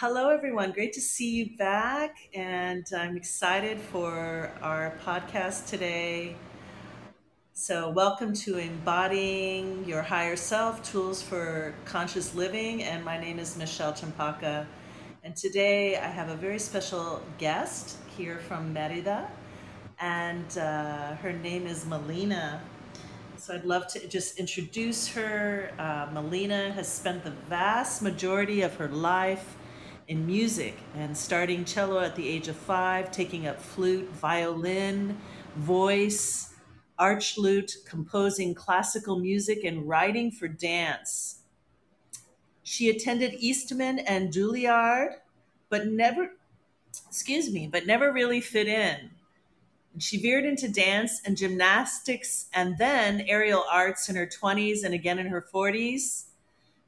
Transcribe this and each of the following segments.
Hello, everyone. Great to see you back. And I'm excited for our podcast today. So, welcome to Embodying Your Higher Self Tools for Conscious Living. And my name is Michelle Champaka. And today I have a very special guest here from Merida. And uh, her name is Melina. So I'd love to just introduce her. Uh, Melina has spent the vast majority of her life in music and starting cello at the age of five, taking up flute, violin, voice, arch lute, composing classical music, and writing for dance. She attended Eastman and Juilliard, but never, excuse me, but never really fit in. She veered into dance and gymnastics and then aerial arts in her 20s and again in her 40s.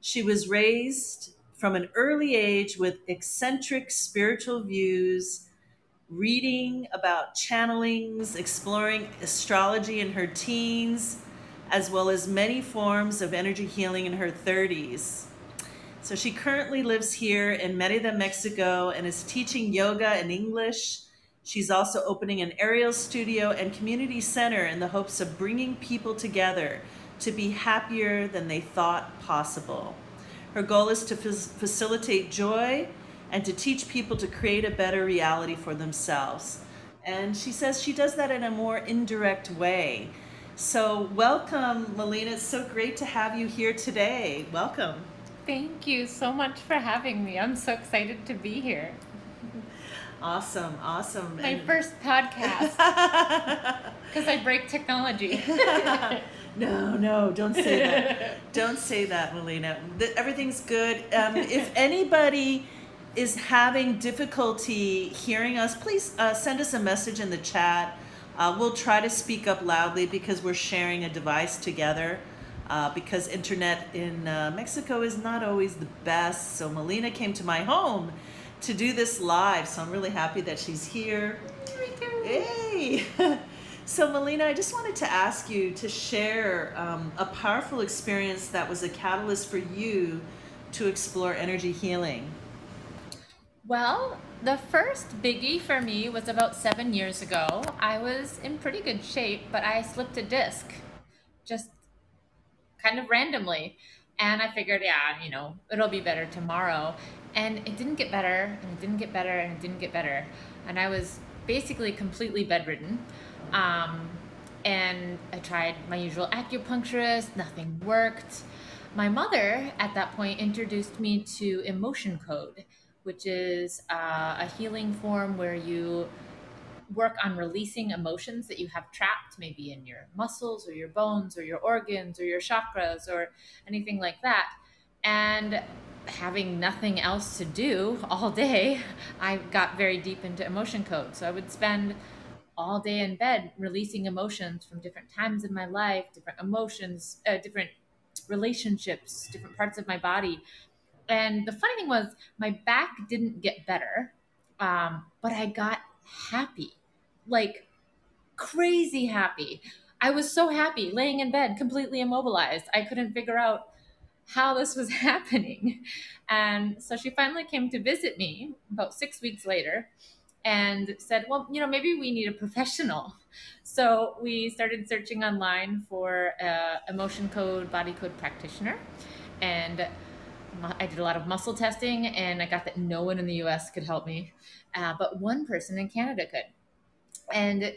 She was raised from an early age with eccentric spiritual views, reading about channelings, exploring astrology in her teens, as well as many forms of energy healing in her 30s. So she currently lives here in Merida, Mexico, and is teaching yoga in English. She's also opening an aerial studio and community center in the hopes of bringing people together to be happier than they thought possible. Her goal is to facilitate joy and to teach people to create a better reality for themselves. And she says she does that in a more indirect way. So, welcome, Melina. It's so great to have you here today. Welcome. Thank you so much for having me. I'm so excited to be here. Awesome, awesome. My and... first podcast. Because I break technology. no, no, don't say that. don't say that, Melina. Everything's good. Um, if anybody is having difficulty hearing us, please uh, send us a message in the chat. Uh, we'll try to speak up loudly because we're sharing a device together. Uh, because internet in uh, Mexico is not always the best. So Melina came to my home to do this live. So I'm really happy that she's here. Hey! so, Melina, I just wanted to ask you to share um, a powerful experience that was a catalyst for you to explore energy healing. Well, the first biggie for me was about seven years ago. I was in pretty good shape, but I slipped a disc just kind of randomly. And I figured, yeah, you know, it'll be better tomorrow and it didn't get better and it didn't get better and it didn't get better and i was basically completely bedridden um, and i tried my usual acupuncturist nothing worked my mother at that point introduced me to emotion code which is uh, a healing form where you work on releasing emotions that you have trapped maybe in your muscles or your bones or your organs or your chakras or anything like that and having nothing else to do all day, I got very deep into emotion code. So I would spend all day in bed releasing emotions from different times in my life, different emotions, uh, different relationships, different parts of my body. And the funny thing was, my back didn't get better, um, but I got happy, like crazy happy. I was so happy laying in bed, completely immobilized. I couldn't figure out how this was happening. And so she finally came to visit me about six weeks later and said, Well, you know, maybe we need a professional. So we started searching online for a emotion code, body code practitioner. And I did a lot of muscle testing and I got that no one in the US could help me, uh, but one person in Canada could. And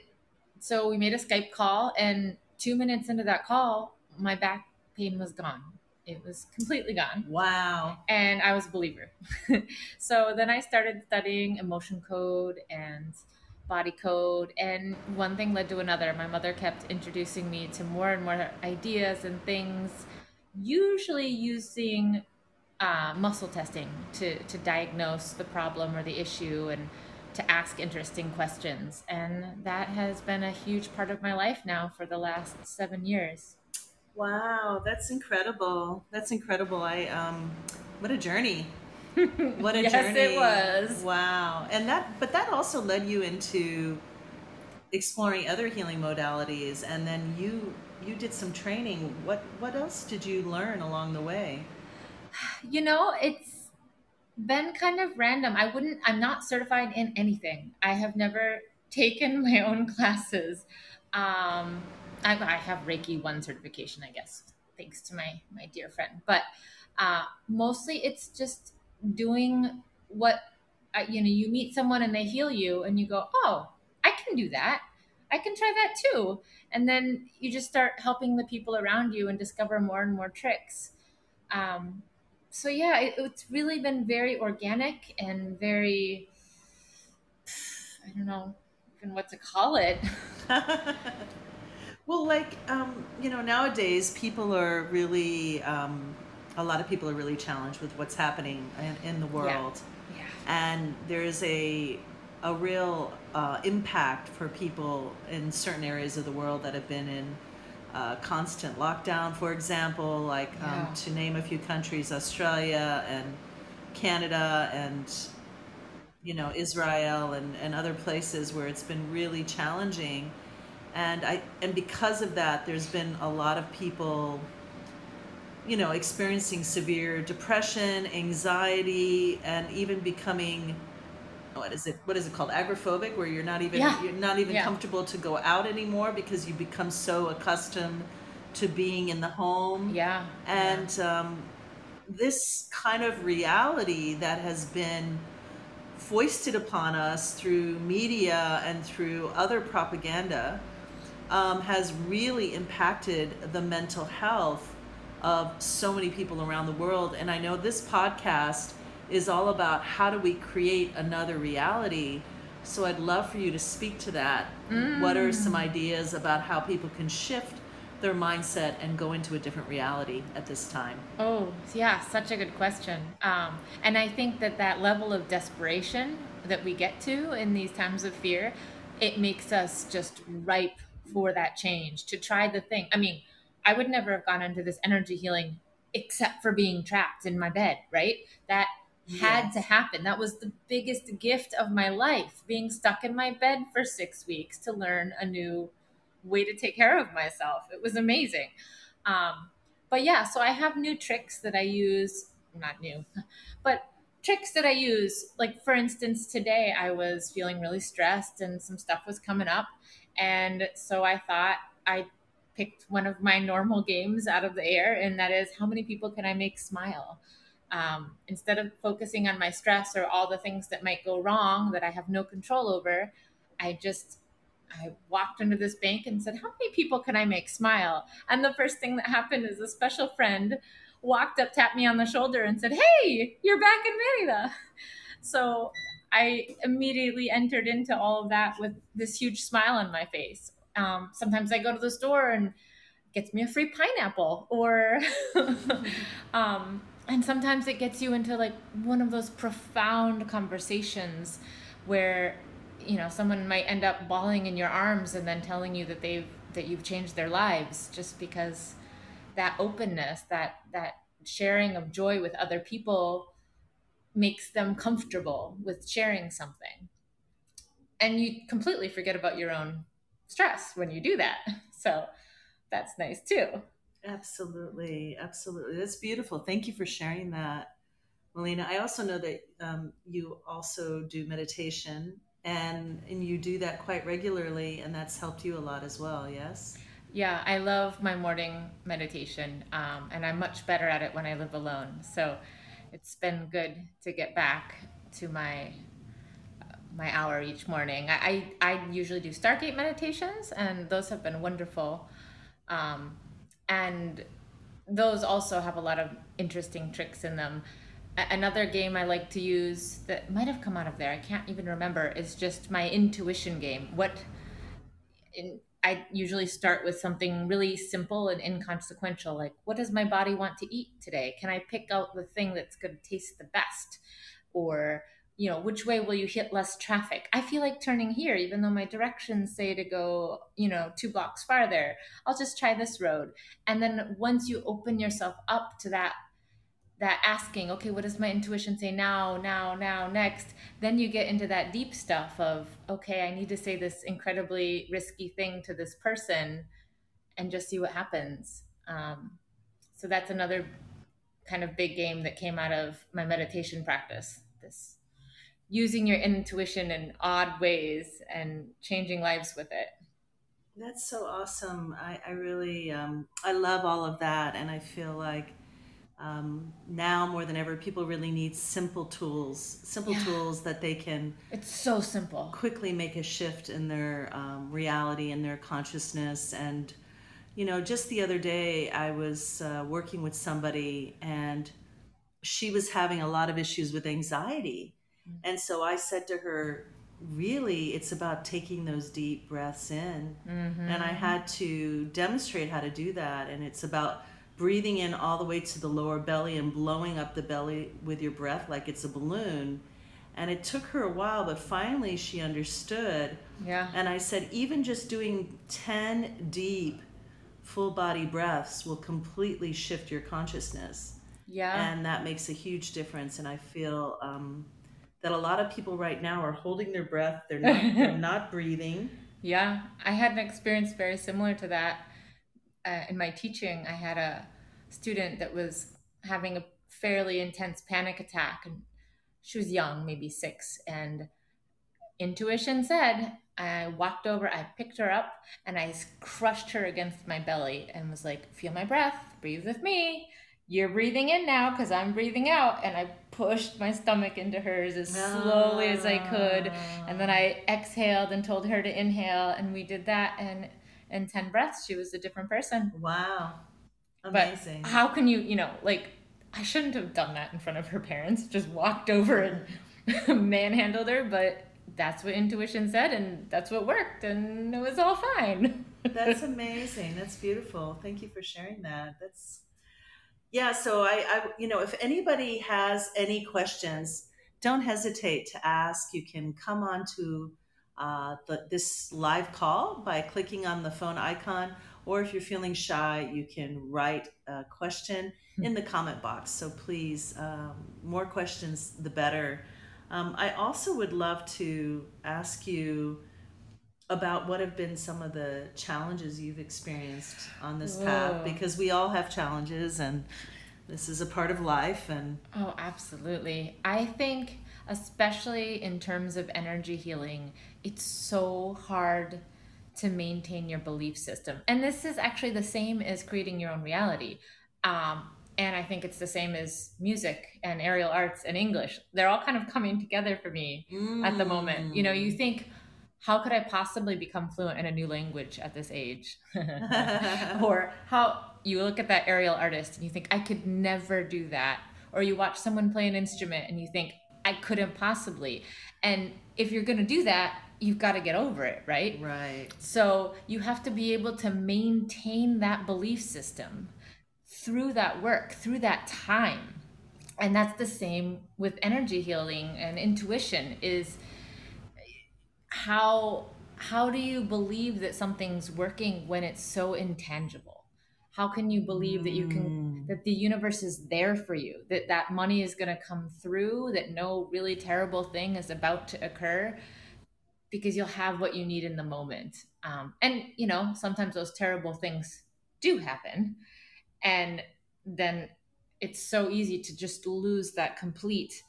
so we made a Skype call, and two minutes into that call, my back pain was gone it was completely gone. Wow. And I was a believer. so then I started studying emotion code and body code and one thing led to another. My mother kept introducing me to more and more ideas and things, usually using uh, muscle testing to, to diagnose the problem or the issue and to ask interesting questions. And that has been a huge part of my life now for the last seven years. Wow, that's incredible. That's incredible. I um what a journey. What a yes, journey. it was. Wow. And that but that also led you into exploring other healing modalities and then you you did some training. What what else did you learn along the way? You know, it's been kind of random. I wouldn't, I'm not certified in anything. I have never taken my own classes. Um, I, I have Reiki 1 certification, I guess, thanks to my, my dear friend. But uh, mostly it's just doing what, uh, you know, you meet someone and they heal you and you go, oh, I can do that. I can try that too. And then you just start helping the people around you and discover more and more tricks. Um, so yeah, it, it's really been very organic and very, I don't know even what to call it. well, like, um, you know, nowadays people are really, um, a lot of people are really challenged with what's happening in, in the world. Yeah. yeah. And there's a, a real uh, impact for people in certain areas of the world that have been in uh, constant lockdown, for example, like um, yeah. um, to name a few countries, Australia and Canada and you know Israel and, and other places where it's been really challenging. And I and because of that, there's been a lot of people, you know, experiencing severe depression, anxiety, and even becoming what is it what is it called agoraphobic where you're not even yeah. you're not even yeah. comfortable to go out anymore because you become so accustomed to being in the home yeah and yeah. Um, this kind of reality that has been foisted upon us through media and through other propaganda um, has really impacted the mental health of so many people around the world and i know this podcast is all about how do we create another reality. So I'd love for you to speak to that. Mm. What are some ideas about how people can shift their mindset and go into a different reality at this time? Oh, yeah, such a good question. Um, and I think that that level of desperation that we get to in these times of fear, it makes us just ripe for that change to try the thing. I mean, I would never have gone into this energy healing except for being trapped in my bed, right? That had yes. to happen. That was the biggest gift of my life, being stuck in my bed for six weeks to learn a new way to take care of myself. It was amazing. Um, but yeah, so I have new tricks that I use, not new, but tricks that I use. Like, for instance, today I was feeling really stressed and some stuff was coming up. And so I thought I picked one of my normal games out of the air, and that is how many people can I make smile? um, instead of focusing on my stress or all the things that might go wrong that I have no control over, I just I walked into this bank and said, "How many people can I make smile?" And the first thing that happened is a special friend walked up, tapped me on the shoulder, and said, "Hey, you're back in Merida." So I immediately entered into all of that with this huge smile on my face. Um, sometimes I go to the store and gets me a free pineapple, or um, and sometimes it gets you into like one of those profound conversations where you know someone might end up bawling in your arms and then telling you that they've that you've changed their lives just because that openness that that sharing of joy with other people makes them comfortable with sharing something and you completely forget about your own stress when you do that so that's nice too Absolutely, absolutely. That's beautiful. Thank you for sharing that, Melina. I also know that um, you also do meditation, and and you do that quite regularly, and that's helped you a lot as well. Yes. Yeah, I love my morning meditation, um, and I'm much better at it when I live alone. So it's been good to get back to my my hour each morning. I, I, I usually do Stargate meditations, and those have been wonderful. Um, and those also have a lot of interesting tricks in them. Another game I like to use that might have come out of there, I can't even remember, is just my intuition game. What in, I usually start with something really simple and inconsequential, like what does my body want to eat today? Can I pick out the thing that's going to taste the best? Or you know which way will you hit less traffic i feel like turning here even though my directions say to go you know two blocks farther i'll just try this road and then once you open yourself up to that that asking okay what does my intuition say now now now next then you get into that deep stuff of okay i need to say this incredibly risky thing to this person and just see what happens um, so that's another kind of big game that came out of my meditation practice. This using your intuition in odd ways and changing lives with it. That's so awesome. I, I really, um, I love all of that. And I feel like um, now more than ever, people really need simple tools, simple Yeah. tools that they can It's so simple. quickly make a shift in their um, reality and their consciousness. And, you know, just the other day, I was uh, working with somebody and she was having a lot of issues with anxiety. Mm. And so I said to her, really, it's about taking those deep breaths in. Mm-hmm. And I had to demonstrate how to do that. And it's about breathing in all the way to the lower belly and blowing up the belly with your breath like it's a balloon. And it took her a while, but finally she understood. Yeah. And I said, even just doing 10 deep, full body breaths will completely shift your consciousness. Yeah. And that makes a huge difference. And I feel um, that a lot of people right now are holding their breath, they're not, they're not breathing. Yeah, I had an experience very similar to that. Uh, in my teaching, I had a student that was having a fairly intense panic attack, and she was young, maybe six. And intuition said, I walked over, I picked her up, and I crushed her against my belly and was like, Feel my breath, breathe with me. You're breathing in now because I'm breathing out. And I pushed my stomach into hers as slowly as I could. And then I exhaled and told her to inhale, and we did that. And in 10 breaths, she was a different person. Wow. But Amazing. how can you, you know, like, I shouldn't have done that in front of her parents, just walked over and manhandled her, but that's what intuition said, and that's what worked, and it was all fine. That's amazing. That's beautiful. Thank you for sharing that. That's yeah. So I, I, you know, if anybody has any questions, don't hesitate to ask. You can come on to uh, the, this live call by clicking on the phone icon, or if you're feeling shy, you can write a question in the comment box. So please, um, more questions, the better. Um, I also would love to ask you about what have been some of the challenges you've experienced on this path because we all have challenges and this is a part of life and Oh, absolutely. I think, especially in terms of energy healing, it's so hard to maintain your belief system. And this is actually the same as creating your own reality. Um, and I think it's the same as music and aerial arts and English. They're all kind of coming together for me at the moment. You know, you think, how could I possibly become fluent in a new language at this age? or how you look at that aerial artist and you think, I could never do that. Or you watch someone play an instrument and you think, I couldn't possibly. And if you're going to do that, you've got to get over it, right? right So you have to be able to maintain that belief system through that work, through that time. And that's the same with energy healing and intuition is how how do you believe that something's working when it's so intangible? How can you believe that you can mm. that the universe is there for you, that that money is going to come through, that no really terrible thing is about to occur? Because you'll have what you need in the moment. Um, and, you know, sometimes those terrible things do happen. And then it's so easy to just lose that complete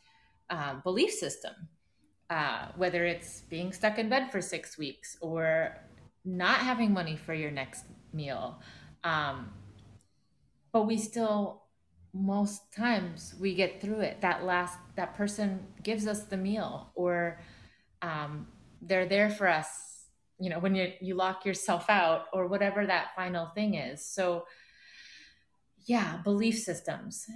uh, belief system, uh, whether it's being stuck in bed for six weeks or not having money for your next meal. Um, but we still, most times, we get through it. That last, that person gives us the meal or, um, they're there for us you know when you you lock yourself out or whatever that final thing is. So yeah belief systems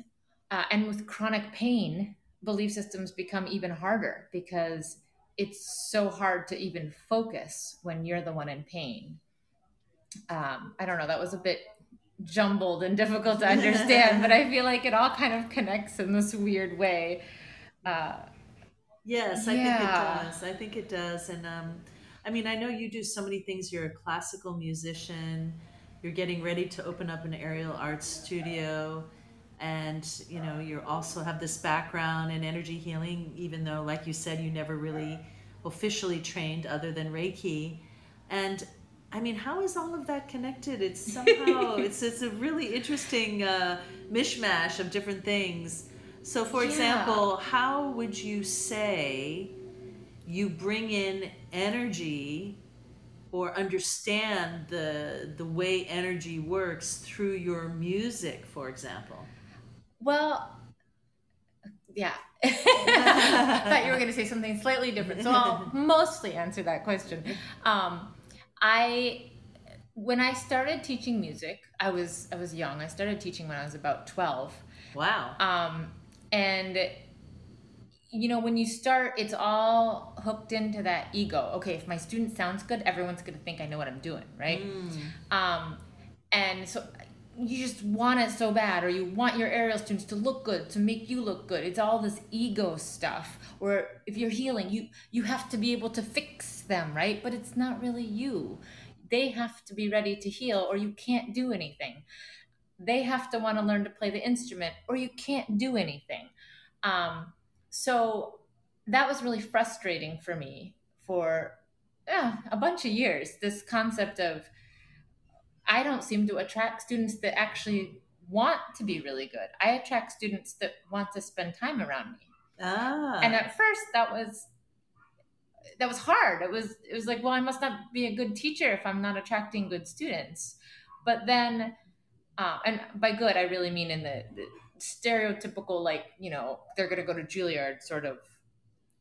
uh, and with chronic pain belief systems become even harder because it's so hard to even focus when you're the one in pain. Um, i don't know that was a bit jumbled and difficult to understand but i feel like it all kind of connects in this weird way. Uh, yes i Yeah. think it does i think it does and um i mean i know you do so many things you're a classical musician you're getting ready to open up an aerial arts studio and you know you also have this background in energy healing even though like you said you never really officially trained other than reiki and i mean how is all of that connected it's somehow it's it's a really interesting uh, mishmash of different things. So, for Yeah. example, how would you say you bring in energy or understand the the way energy works through your music, for example? Well, yeah. I thought you were going to say something slightly different. So I'll mostly answer that question. Um, I when I started teaching music, I was I was young. I started teaching when I was about 12. Wow. Um, and you know, when you start, it's all hooked into that ego. Okay, if my student sounds good, everyone's going to think I know what I'm doing, right? Mm. Um, and so you just want it so bad, or you want your aerial students to look good, to make you look good. It's all this ego stuff. Or if you're healing, you you have to be able to fix them, right? But it's not really you. They have to be ready to heal, or you can't do anything. They have to want to learn to play the instrument, or you can't do anything. Um, so that was really frustrating for me for yeah, a bunch of years. This concept of I don't seem to attract students that actually want to be really good. I attract students that want to spend time around me. Ah. And at first that was that was hard. It was it was like, well, I must not be a good teacher if I'm not attracting good students. But then um, and by good I really mean in the, the stereotypical like, you know, they're gonna go to Juilliard sort of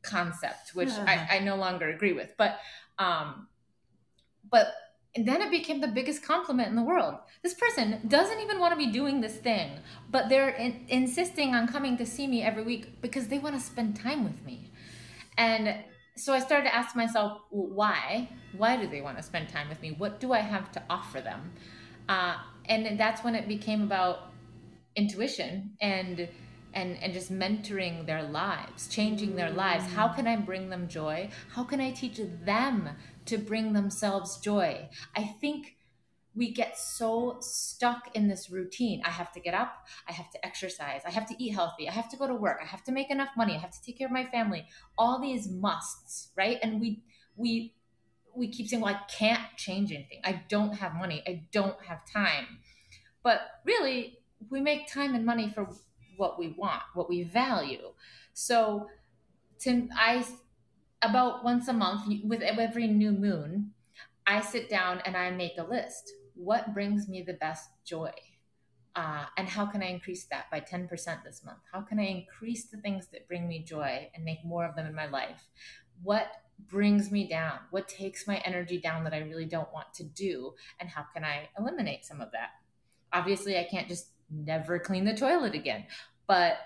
concept, which I, I no longer agree with. But um but and then it became the biggest compliment in the world. This person doesn't even want to be doing this thing, but they're in, insisting on coming to see me every week because they want to spend time with me. And so I started to ask myself, well, why? Why do they want to spend time with me? What do I have to offer them? Uh, and that's when it became about intuition and and and just mentoring their lives, changing their lives. How can I bring them joy? How can I teach them to bring themselves joy? I think we get so stuck in this routine. I have to get up, I have to exercise, I have to eat healthy, I have to go to work, I have to make enough money, I have to take care of my family. All these musts, right? And we we we keep saying, well, I can't change anything. I don't have money. I don't have time. But really, we make time and money for what we want, what we value. So, to I about once a month with every new moon, I sit down and I make a list. What brings me the best joy? Uh, and how can I increase that by 10% this month? How can I increase the things that bring me joy and make more of them in my life? What brings me down? What takes my energy down that I really don't want to do? And how can I eliminate some of that? Obviously, I can't just never clean the toilet again, but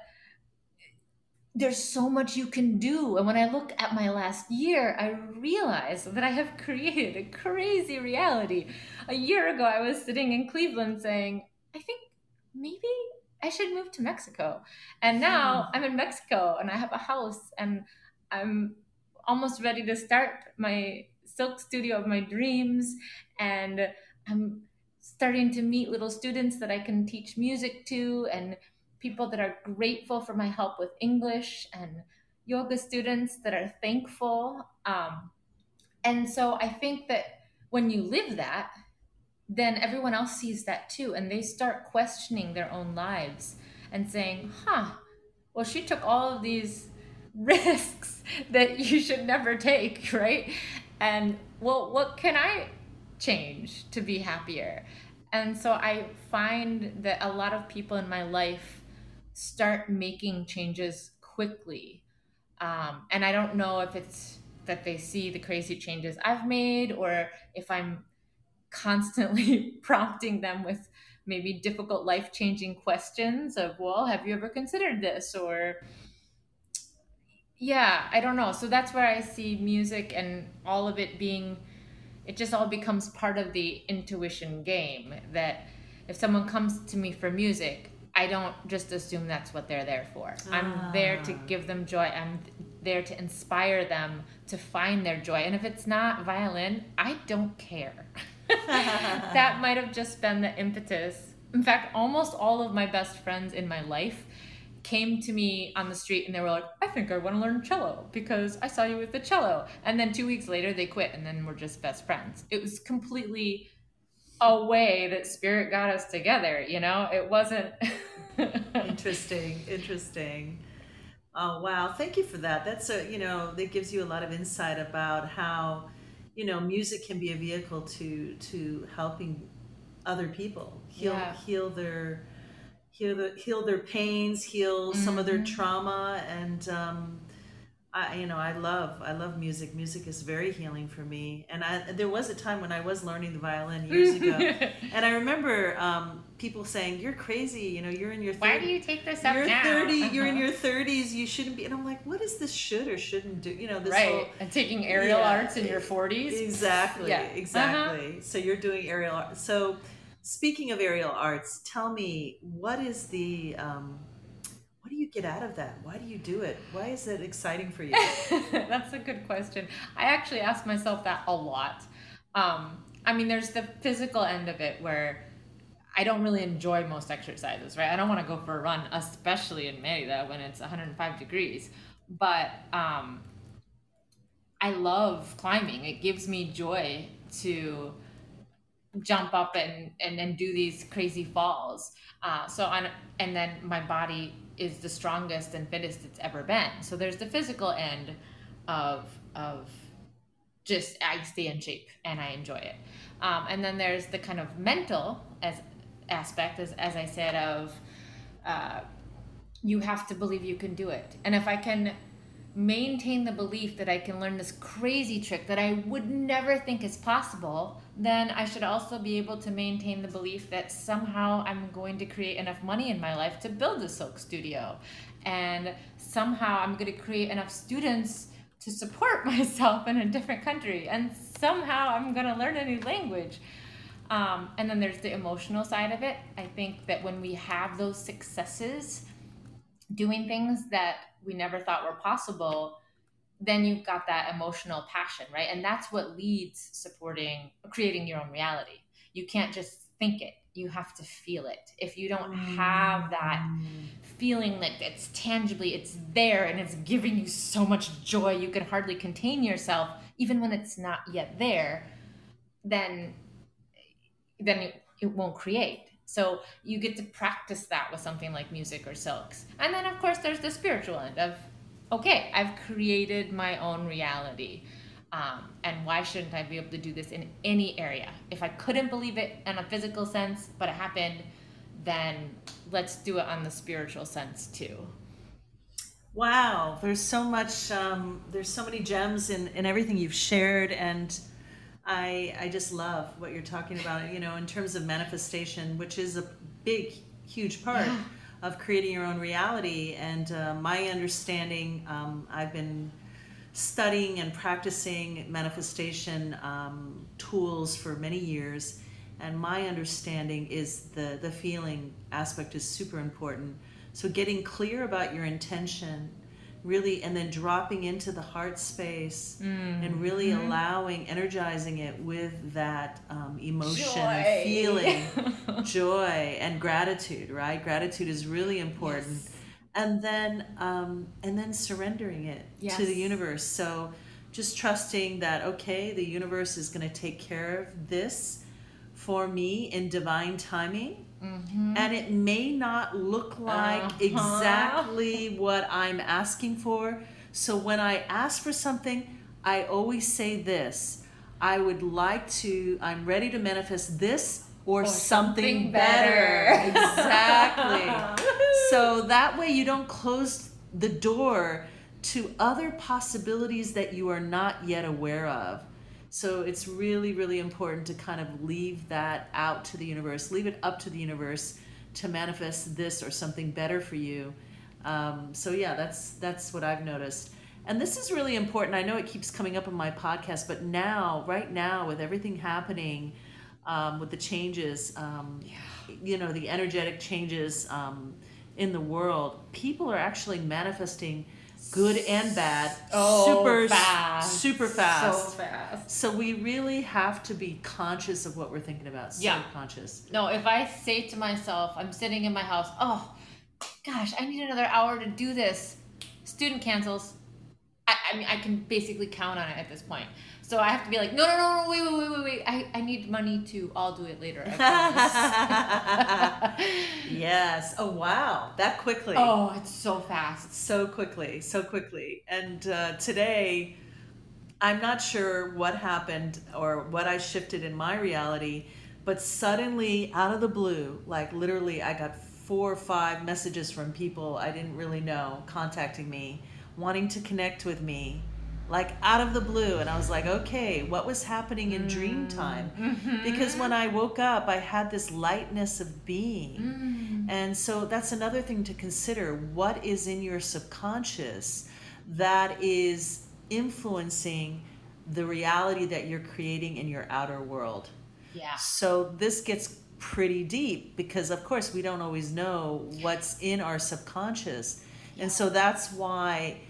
there's so much you can do. And when I look at my last year, I realize that I have created a crazy reality. A year ago, I was sitting in Cleveland saying, I think maybe I should move to Mexico. And now hmm. I'm in Mexico and I have a house and I'm almost ready to start my silk studio of my dreams. And I'm starting to meet little students that I can teach music to and people that are grateful for my help with English and yoga students that are thankful. Um, and so I think that when you live that, then everyone else sees that too. And they start questioning their own lives and saying, huh, well, she took all of these risks that you should never take, right? And well, what can I change to be happier? And so I find that a lot of people in my life start making changes quickly. Um, and I don't know if it's that they see the crazy changes I've made or if I'm constantly prompting them with maybe difficult life changing questions of, well, have you ever considered this? Or, yeah, I don't know. So that's where I see music and all of it being, it just all becomes part of the intuition game that if someone comes to me for music, I don't just assume that's what they're there for. I'm there to Ah. give them joy. I'm there to inspire them to find their joy. And if it's not violin, I don't care. that might have just been the impetus. In fact, almost all of my best friends in my life came to me on the street and they were like, I think I want to learn cello because I saw you with the cello. And then two weeks later, they quit and then we're just best friends. It was completely a way that spirit got us together. You know, it wasn't. interesting, interesting. Oh wow, thank you for that. That's a you know that gives you a lot of insight about how you know music can be a vehicle to to helping other people heal Yeah. heal their heal the, heal their pains, heal some of their Mhm. trauma, and um, I you know I love I love music. Music is very healing for me. And I there was a time when I was learning the violin years ago, and I remember um, people saying, "You're crazy. You know, you're in your 30s. Why do you take this up You're now? 30, you're in Uh-huh. your 30s, you shouldn't be. And I'm like, what is this should or shouldn't do? You know, this right whole. and taking aerial Yeah. arts in your 40s Exactly, Yeah. Uh-huh. exactly. So you're doing aerial art. So speaking of aerial arts, tell me, what is the. Um, what do you get out of that? Why do you do it? Why is it exciting for you? That's a good question. I actually ask myself that a lot. Um, I mean, there's the physical end of it where I don't really enjoy most exercises, right? I don't want to go for a run, especially in Merida when it's 105 degrees. But um, I love climbing. It gives me joy to jump up and, and, and do these crazy falls. Uh, so on, and then my body is the strongest and fittest it's ever been. So there's the physical end of of just I stay in shape and I enjoy it. Um, and then there's the kind of mental as aspect, as as I said, of uh, you have to believe you can do it. And if I can maintain the belief that I can learn this crazy trick that I would never think is possible, then I should also be able to maintain the belief that somehow I'm going to create enough money in my life to build a silk studio. And somehow I'm going to create enough students to support myself in a different country. And somehow I'm going to learn a new language. Um, and then there's the emotional side of it. I think that when we have those successes, doing things that we never thought were possible, then you've got that emotional passion, right? And that's what leads supporting creating your own reality. You can't just think it, you have to feel it. If you don't have that feeling that it's tangibly, it's there and it's giving you so much joy, you can hardly contain yourself, even when it's not yet there, then then it, it won't create. So you get to practice that with something like music or silks. And then of course there's the spiritual end of okay, I've created my own reality. Um, and why shouldn't I be able to do this in any area? If I couldn't believe it in a physical sense, but it happened, then let's do it on the spiritual sense too. Wow, there's so much. Um, there's so many gems in, in everything you've shared, and I I just love what you're talking about. You know, in terms of manifestation, which is a big, huge part Yeah. of creating your own reality. And uh, my understanding, um, I've been studying and practicing manifestation um, tools for many years, and my understanding is the the feeling aspect is super important. So getting clear about your intention, really, and then dropping into the heart space and really Mhm. allowing, energizing it with that um, emotion, Joy. feeling, joy, and gratitude. Right, gratitude is really important Yes. and then um, and then surrendering it to the universe so just trusting that okay the universe is going to take care of this for me in divine timing Mhm. and it may not look like Uh-huh. exactly what i'm asking for so when i ask for something i always say this i would like to i'm ready to manifest this or, Or something, something better, better. exactly so that way you don't close the door to other possibilities that you are not yet aware of. So it's really, really important to kind of leave that out to the universe, leave it up to the universe to manifest this or something better for you. Um, so yeah, that's that's what I've noticed. And this is really important. I know it keeps coming up in my podcast, but now, right now, with everything happening, um, with the changes, um, you know, the energetic changes um, in the world, people are actually manifesting good and bad Oh, super fast. super fast. So fast. So we really have to be conscious of what we're thinking about. So Yeah. conscious. No, if I say to myself, I'm sitting in my house, oh, gosh, I need another hour to do this. Student cancels. I, I mean, I can basically count on it at this point. So I have to be like, no, no, no, no, wait, wait, wait, wait, wait. I, I need money to. I'll do it later. yes. Oh wow, that quickly. oh, it's so fast. so quickly, so quickly. And uh, today, I'm not sure what happened or what I shifted in my reality, but suddenly, out of the blue, like literally, I got four or five messages from people I didn't really know contacting me, wanting to connect with me, like out of the blue. And I was like, okay, what was happening in dream time? Mhm. Because when I woke up, I had this lightness of being. Mm. And so that's another thing to consider. What is in your subconscious that is influencing the reality that you're creating in your outer world? Yeah. So this gets pretty deep because, of course, we don't always know what's in our subconscious. And so that's why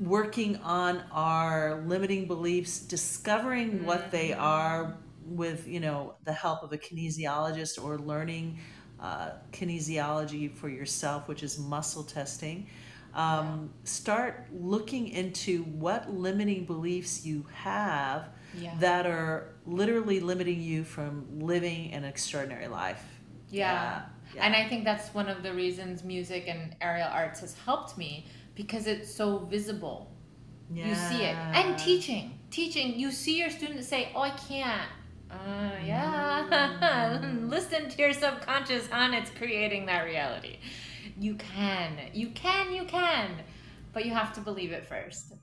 working on our limiting beliefs, discovering what they are with, you know, the help of a kinesiologist or learning uh, kinesiology for yourself, which is muscle testing. Um, Start looking into what limiting beliefs you have Yeah. that are literally limiting you from living an extraordinary life. Yeah. Yeah. And I think that's one of the reasons music and aerial arts has helped me because it's so visible. You see it. And teaching. Teaching, you see your students say, Oh, I can't. Uh, yeah. Mm. Listen to your subconscious, hon. It's creating that reality. You can. You can, you can. But you have to believe it first.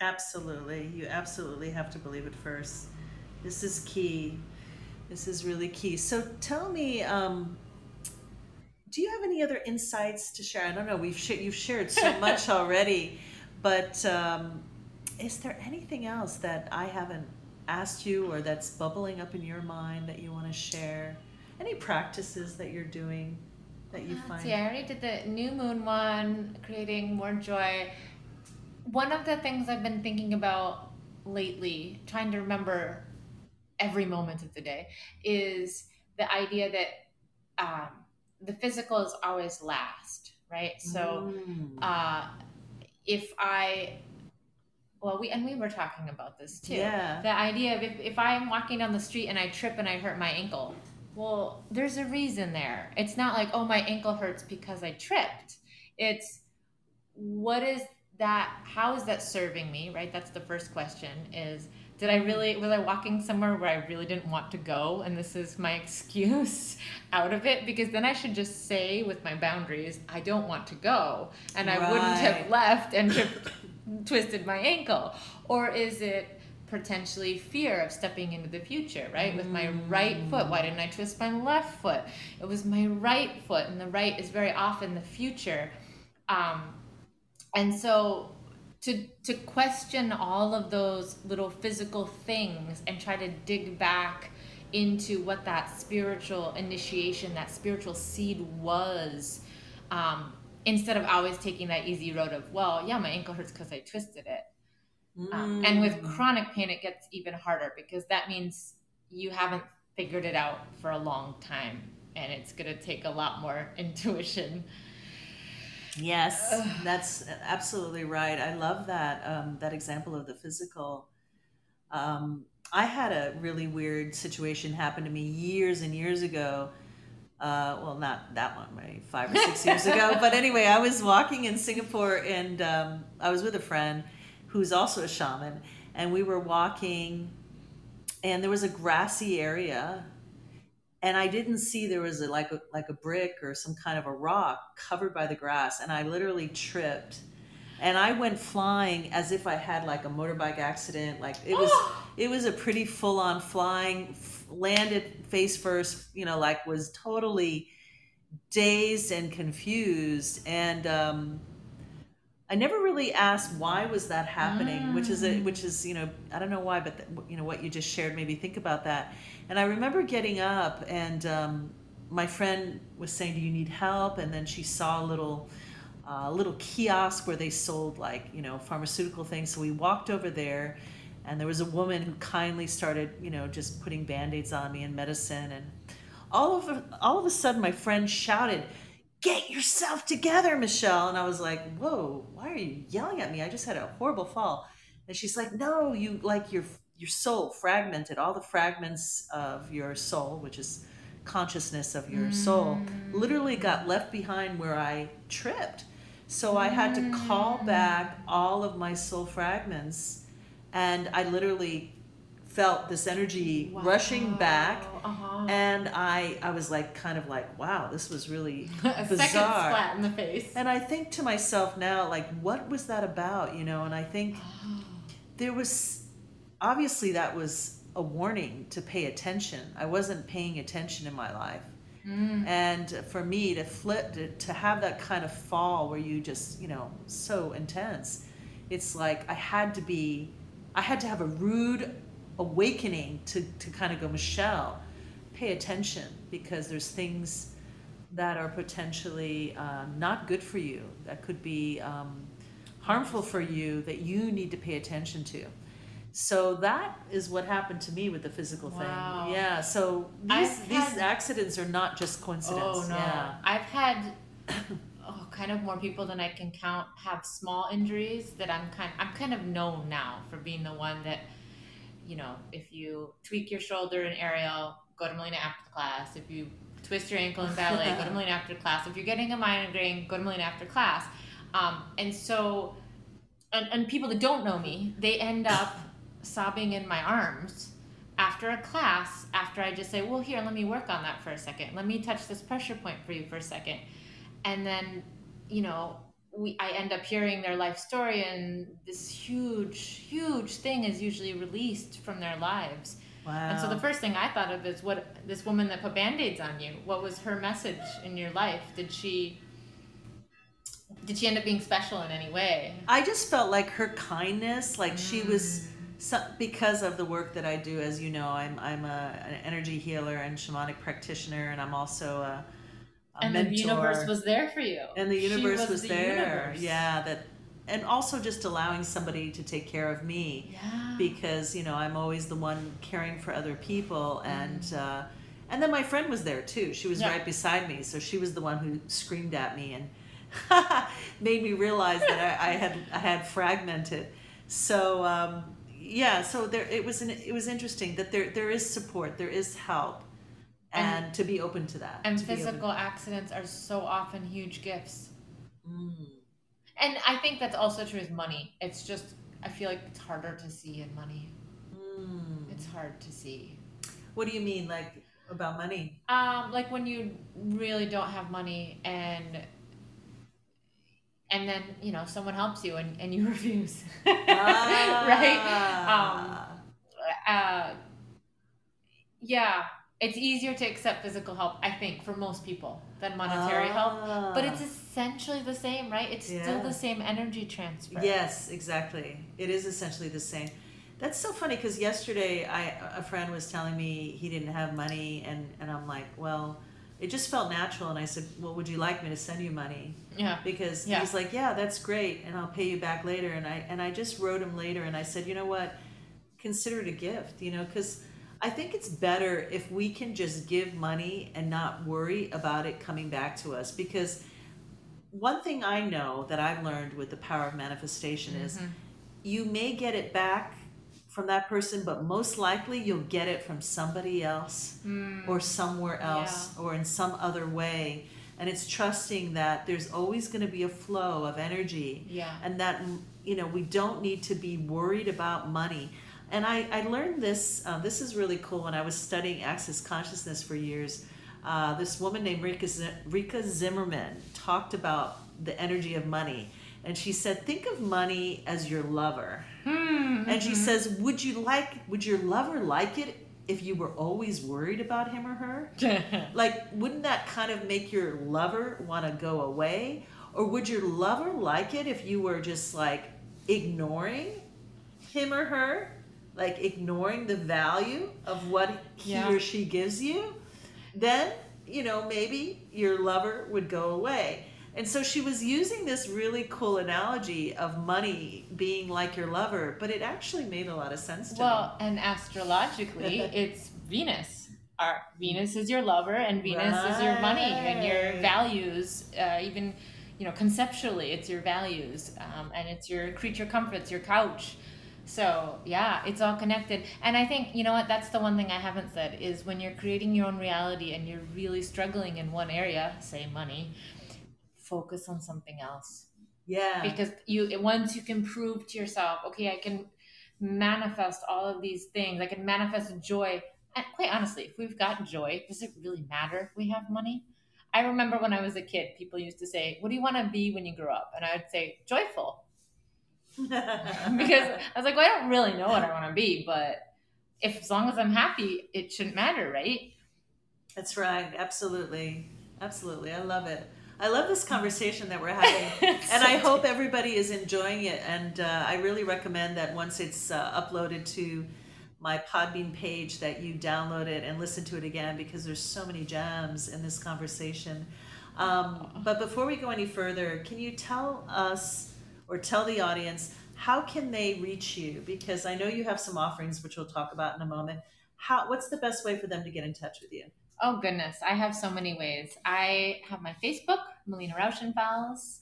Absolutely. You absolutely have to believe it first. This is key. This is really key. So tell me, um, do you have any other insights to share? I don't know. We've sh- you've shared so much already, but um, is there anything else that I haven't asked you or that's bubbling up in your mind that you want to share? Any practices that you're doing that you Let's find? see, I already did the new moon one, creating more joy. One of the things I've been thinking about lately, trying to remember every moment of the day, is the idea that um, the physical is always last, right? So Mm. uh, if I, well, we and we were talking about this too. yeah. The idea of if, if I'm walking down the street and I trip and I hurt my ankle, well, there's a reason there. It's not like, oh, my ankle hurts because I tripped. It's what is that? How is that serving me? Right? That's the first question is did I really, was I walking somewhere where I really didn't want to go and this is my excuse out of it? Because then I should just say with my boundaries, I don't want to go. And I wouldn't have left and tripped, twisted my ankle. Or is it potentially fear of stepping into the future, right? With my right foot. Why didn't I twist my left foot? It was my right foot, and the right is very often the future. Um, and so to to question all of those little physical things and try to dig back into what that spiritual initiation, that spiritual seed was, um, instead of always taking that easy road of, well, yeah, my ankle hurts because I twisted it. Um, and with Mm. chronic pain, it gets even harder because that means you haven't figured it out for a long time, and it's going to take a lot more intuition. Yes, that's absolutely right. I love that um, that example of the physical. Um, I had a really weird situation happen to me years and years ago. Uh, well, not that one, maybe five or six years ago. But anyway, I was walking in Singapore and um, I was with a friend who's also a shaman, and we were walking, and there was a grassy area and I didn't see there was a, like a, like a brick or some kind of a rock covered by the grass, and I literally tripped, and I went flying as if I had like a motorbike accident. Like it was it was a pretty full on flying, landed face first, you know, like was totally dazed and confused, and um, I never really asked why was that happening, which is a, Mm. which is you know I don't know why, but th- you know what you just shared made me think about that. And I remember getting up, and um, my friend was saying, "Do you need help?" And then she saw a little uh, little kiosk where they sold like you know pharmaceutical things. So we walked over there, and there was a woman who kindly started you know just putting band aids on me and medicine, and all of a, all of a sudden my friend shouted. get yourself together, Michelle. And I was like, whoa, why are you yelling at me? I just had a horrible fall. And she's like, no, you like your your soul fragmented, all the fragments of your soul, which is consciousness of your soul, literally got left behind where I tripped. So I had to call back all of my soul fragments and I literally felt this energy rushing back Uh-huh. and I I was like kind of like wow this was really a second bizarre splat in the face. and I think to myself now like what was that about you know and I think there was obviously that was a warning to pay attention. I wasn't paying attention in my life. Mm. and for me to flip to, to have that kind of fall where you just you know so intense it's like i had to be i had to have a rude awakening to, to kind of go michelle pay attention because there's things that are potentially um, not good for you that could be um, harmful for you that you need to pay attention to so that is what happened to me with the physical Wow. thing yeah so these I've these had- accidents are not just coincidence Oh no. yeah I've had oh, kind of more people than I can count have small injuries that I'm kind I'm kind of known now for being the one that you know, if you tweak your shoulder in aerial, go to Melina after the class. If you twist your ankle in ballet, go to Melina after class. If you're getting a migraine, go to Melina after class. Um, and so, and, and people that don't know me, they end up sobbing in my arms after a class after I just say, well, here, let me work on that for a second. Let me touch this pressure point for you for a second. And then, you know, we, I end up hearing their life story, and this huge, huge thing is usually released from their lives. wow And so the first thing I thought of is what this woman that put band-aids on you. What was her message in your life? Did she did she end up being special in any way? I just felt like her kindness, like she was mm. So, because of the work that I do. As you know, I'm I'm a, an energy healer and shamanic practitioner, and I'm also a, a and mentor. the universe was there for you. and the She universe was, the there. universe. Yeah, that, and also just allowing somebody to take care of me Yeah. because you know I'm always the one caring for other people, and uh, and then my friend was there too. She was Yeah. right beside me, so she was the one who screamed at me and made me realize that I, I had I had fragmented. So um, yeah, so there it was an, it was interesting that there there is support, there is help, and, And- to be open to that. and to physical accidents are so often huge gifts. Mm. And I think that's also true with money. It's just I feel like it's harder to see in money. Mm. It's hard to see. What do you mean, like about money? Um, like when you really don't have money and and then you know someone helps you and, and you refuse, right? Um, Ah. uh, yeah, it's easier to accept physical help, I think, for most people than monetary help. But it's Ah. essentially the same, right? It's still the same energy transfer. Yes, exactly. It is essentially the same. That's so funny because yesterday I a friend was telling me he didn't have money and and I'm like, well, it just felt natural and I said, well, would you like me to send you money? Yeah. Because Yeah. he's like, yeah, that's great, and I'll pay you back later. And I and I just wrote him later and I said, you know what, consider it a gift, you know, because I think it's better if we can just give money and not worry about it coming back to us because one thing I know that I've learned with the power of manifestation is Mhm. you may get it back from that person, but most likely you'll get it from somebody else Mm. or somewhere else or in some other way. And it's trusting that there's always going to be a flow of energy Yeah. and that you know we don't need to be worried about money and i, I learned this uh, this is really cool when i was studying access consciousness for years uh, this woman named rika, Z- Rikka Zimmerman talked about the energy of money and she said think of money as your lover Hmm. and she says would you like would your lover like it if you were always worried about him or her? Like wouldn't that kind of make your lover want to go away? Or would your lover like it if you were just like ignoring him or her? Like ignoring the value of what he Yeah. or she gives you? Then you know maybe your lover would go away and so she was using this really cool analogy of money being like your lover but it actually made a lot of sense to me well, and astrologically, it's Venus. our Venus is your lover and Venus is your money and your values. Uh, even you know conceptually, it's your values um, and it's your creature comforts, your couch. So yeah, it's all connected. And I think you know what? That's the one thing I haven't said is when you're creating your own reality and you're really struggling in one area, say money, focus on something else Yeah. because you once you can prove to yourself okay i can manifest all of these things i can manifest joy and quite honestly if we've got joy does it really matter if we have money i remember when i was a kid people used to say what do you want to be when you grow up and i would say joyful because i was like well i don't really know what i want to be but if as long as i'm happy it shouldn't matter right That's right. Absolutely. Absolutely. I love it. I love this conversation that we're having. and I hope everybody is enjoying it. And uh, I really recommend that once it's uh, uploaded to my Podbean page, that you download it and listen to it again because there's so many gems in this conversation. Um, but before we go any further, can you tell us or tell the audience how can they reach you? Because I know you have some offerings, which we'll talk about in a moment. How? What's the best way for them to get in touch with you? Oh goodness, I have so many ways. I have my Facebook, Melina Rauschenfels.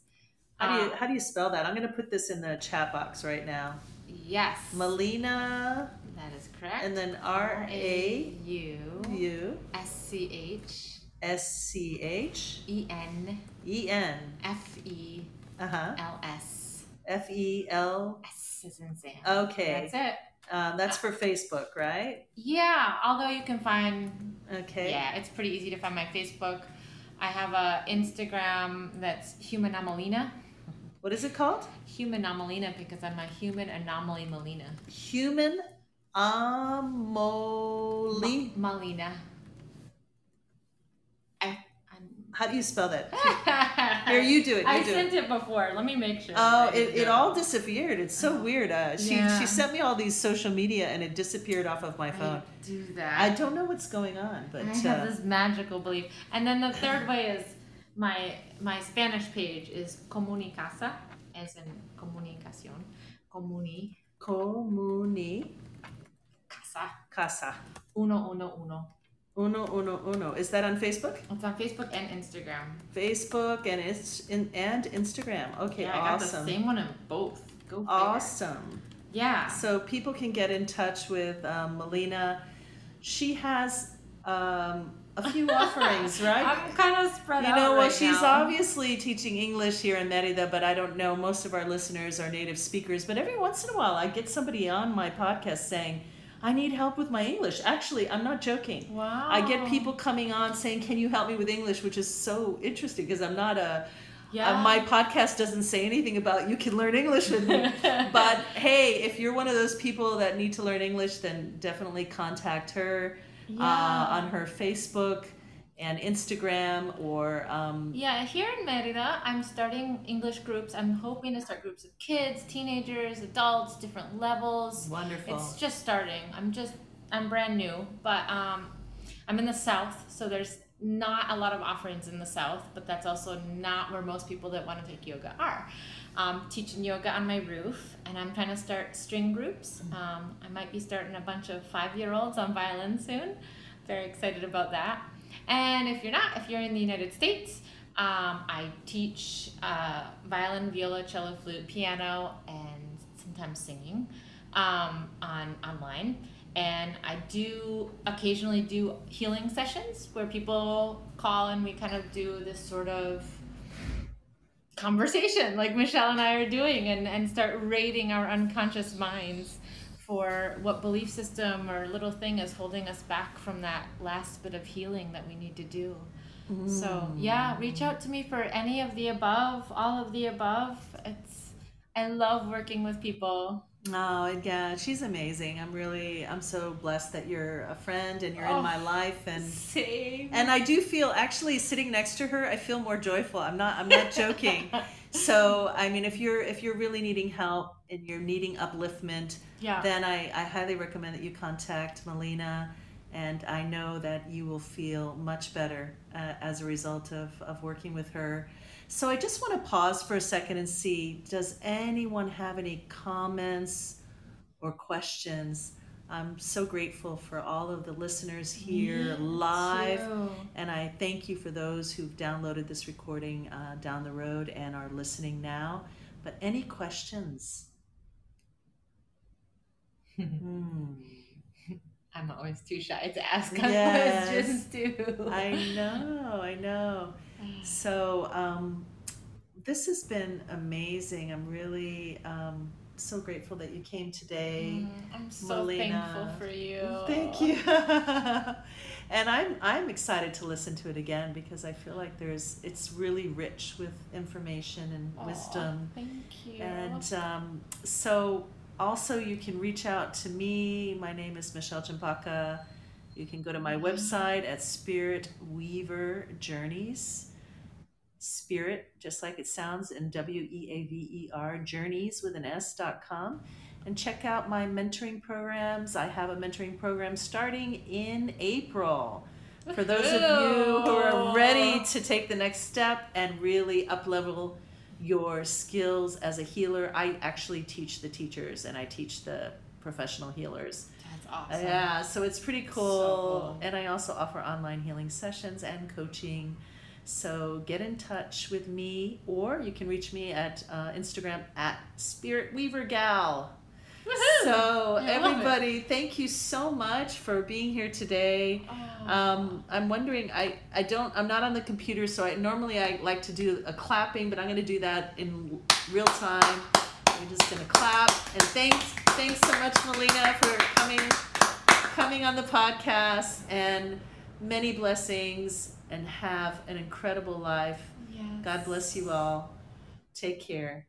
How do you Um, how do you spell that? I'm going to put this in the chat box right now. yes, Melina, that is correct. and then R A U U S C H S C H E N E N. F E Uh. L S F E L. S is in Sam. Okay, That's it. um, that's for Facebook, right? Yeah, although you can find Okay. yeah, it's pretty easy to find my Facebook. I have a Instagram that's Human Amelina. What is it called? Human Amelina because I'm a human anomaly Melina. Human amoli. Malina. I, I'm How do you spell that? Here, you do it. You I do sent it before. Let me make sure. Oh, it, it it. all disappeared. It's so weird. Uh, she Yeah. she sent me all these social media and it disappeared off of my phone. I do that. I don't know what's going on, but I have uh, this magical belief. And then the third way is my my Spanish page is comunicasa, as in comunicación, comuni Comuni casa Casa. uno uno uno. Uno uno uno. Is that on Facebook? It's on Facebook and Instagram. Facebook and it's in, and Instagram. Okay, yeah, I got awesome. the same one in both. Go figure. Awesome. Yeah. So people can get in touch with um, Melina. She has um, a few offerings, right? I'm kind of spread You out. You know, well, right she's now. obviously teaching English here in Merida, but I don't know. Most of our listeners are native speakers. But every once in a while, I get somebody on my podcast saying, I need help with my English. Actually, I'm not joking. Wow. I get people coming on saying, Can you help me with English? Which is so interesting because I'm not a. Yeah. Uh, my podcast doesn't say anything about you can learn English with me. but hey, if you're one of those people that need to learn English, then definitely contact her yeah. uh, on her Facebook and Instagram or. Um, Yeah, here in Merida, I'm starting English groups. I'm hoping to start groups of kids, teenagers, adults, different levels. Wonderful. It's just starting. I'm just I'm brand new, but um, I'm in the south, so there's not a lot of offerings in the south, but that's also not where most people that want to take yoga are. Um, teaching yoga on my roof, and I'm trying to start string groups. Um, I might be starting a bunch of five year olds on violin soon. Very excited about that. And if you're not, if you're in the United States, um, I teach uh, violin, viola, cello, flute, piano, and sometimes singing um, on online. And I do occasionally do healing sessions where people call and we kind of do this sort of conversation like Michelle and I are doing and, and start rating our unconscious minds for what belief system or little thing is holding us back from that last bit of healing that we need to do. So mm. yeah, reach out to me for any of the above, all of the above. It's I love working with people. Oh yeah, she's amazing. I'm really, I'm so blessed that you're a friend and you're Oh. in my oh, life, and Same. and I do feel actually sitting next to her, I feel more joyful. I'm not, I'm not joking. so I mean, if you're if you're really needing help and you're needing upliftment, yeah. then I, I highly recommend that you contact Melina, and I know that you will feel much better uh, as a result of, of working with her. So I just want to pause for a second and see does anyone have any comments or questions I'm so grateful for all of the listeners here live. And I thank you for those who've downloaded this recording uh, down the road and are listening now. But any questions? Hmm. I'm always too shy to ask yes. questions too. I know, I know. So um, this has been amazing. I'm really um, so grateful that you came today. Mm, I'm so Melina. thankful for you. Thank you. and I'm I'm excited to listen to it again because I feel like there's it's really rich with information and Aww, wisdom. Thank you. And um, so also you can reach out to me. My name is Michelle Champaka. You can go to my mm-hmm. website at Spirit Weaver Journeys spirit, just like it sounds, in W E A V E R, journeys with an S dot com. And check out my mentoring programs. I have a mentoring program starting in April. For those of you who are ready to take the next step and really up level your skills as a healer, I actually teach the teachers and I teach the professional healers. That's awesome. Yeah, so it's pretty cool. So cool. And I also offer online healing sessions and coaching. So get in touch with me, or you can reach me at uh, Instagram at Spirit Weaver Gal. So everybody, thank you so much for being here today. Oh. Um, I'm wondering, I, I don't, I'm not on the computer, so I normally I like to do a clapping, but I'm going to do that in real time. I'm just going to clap and thanks, thanks so much, Melina, for coming, coming on the podcast and many blessings and have an incredible life. Yes. God bless you all. Take care.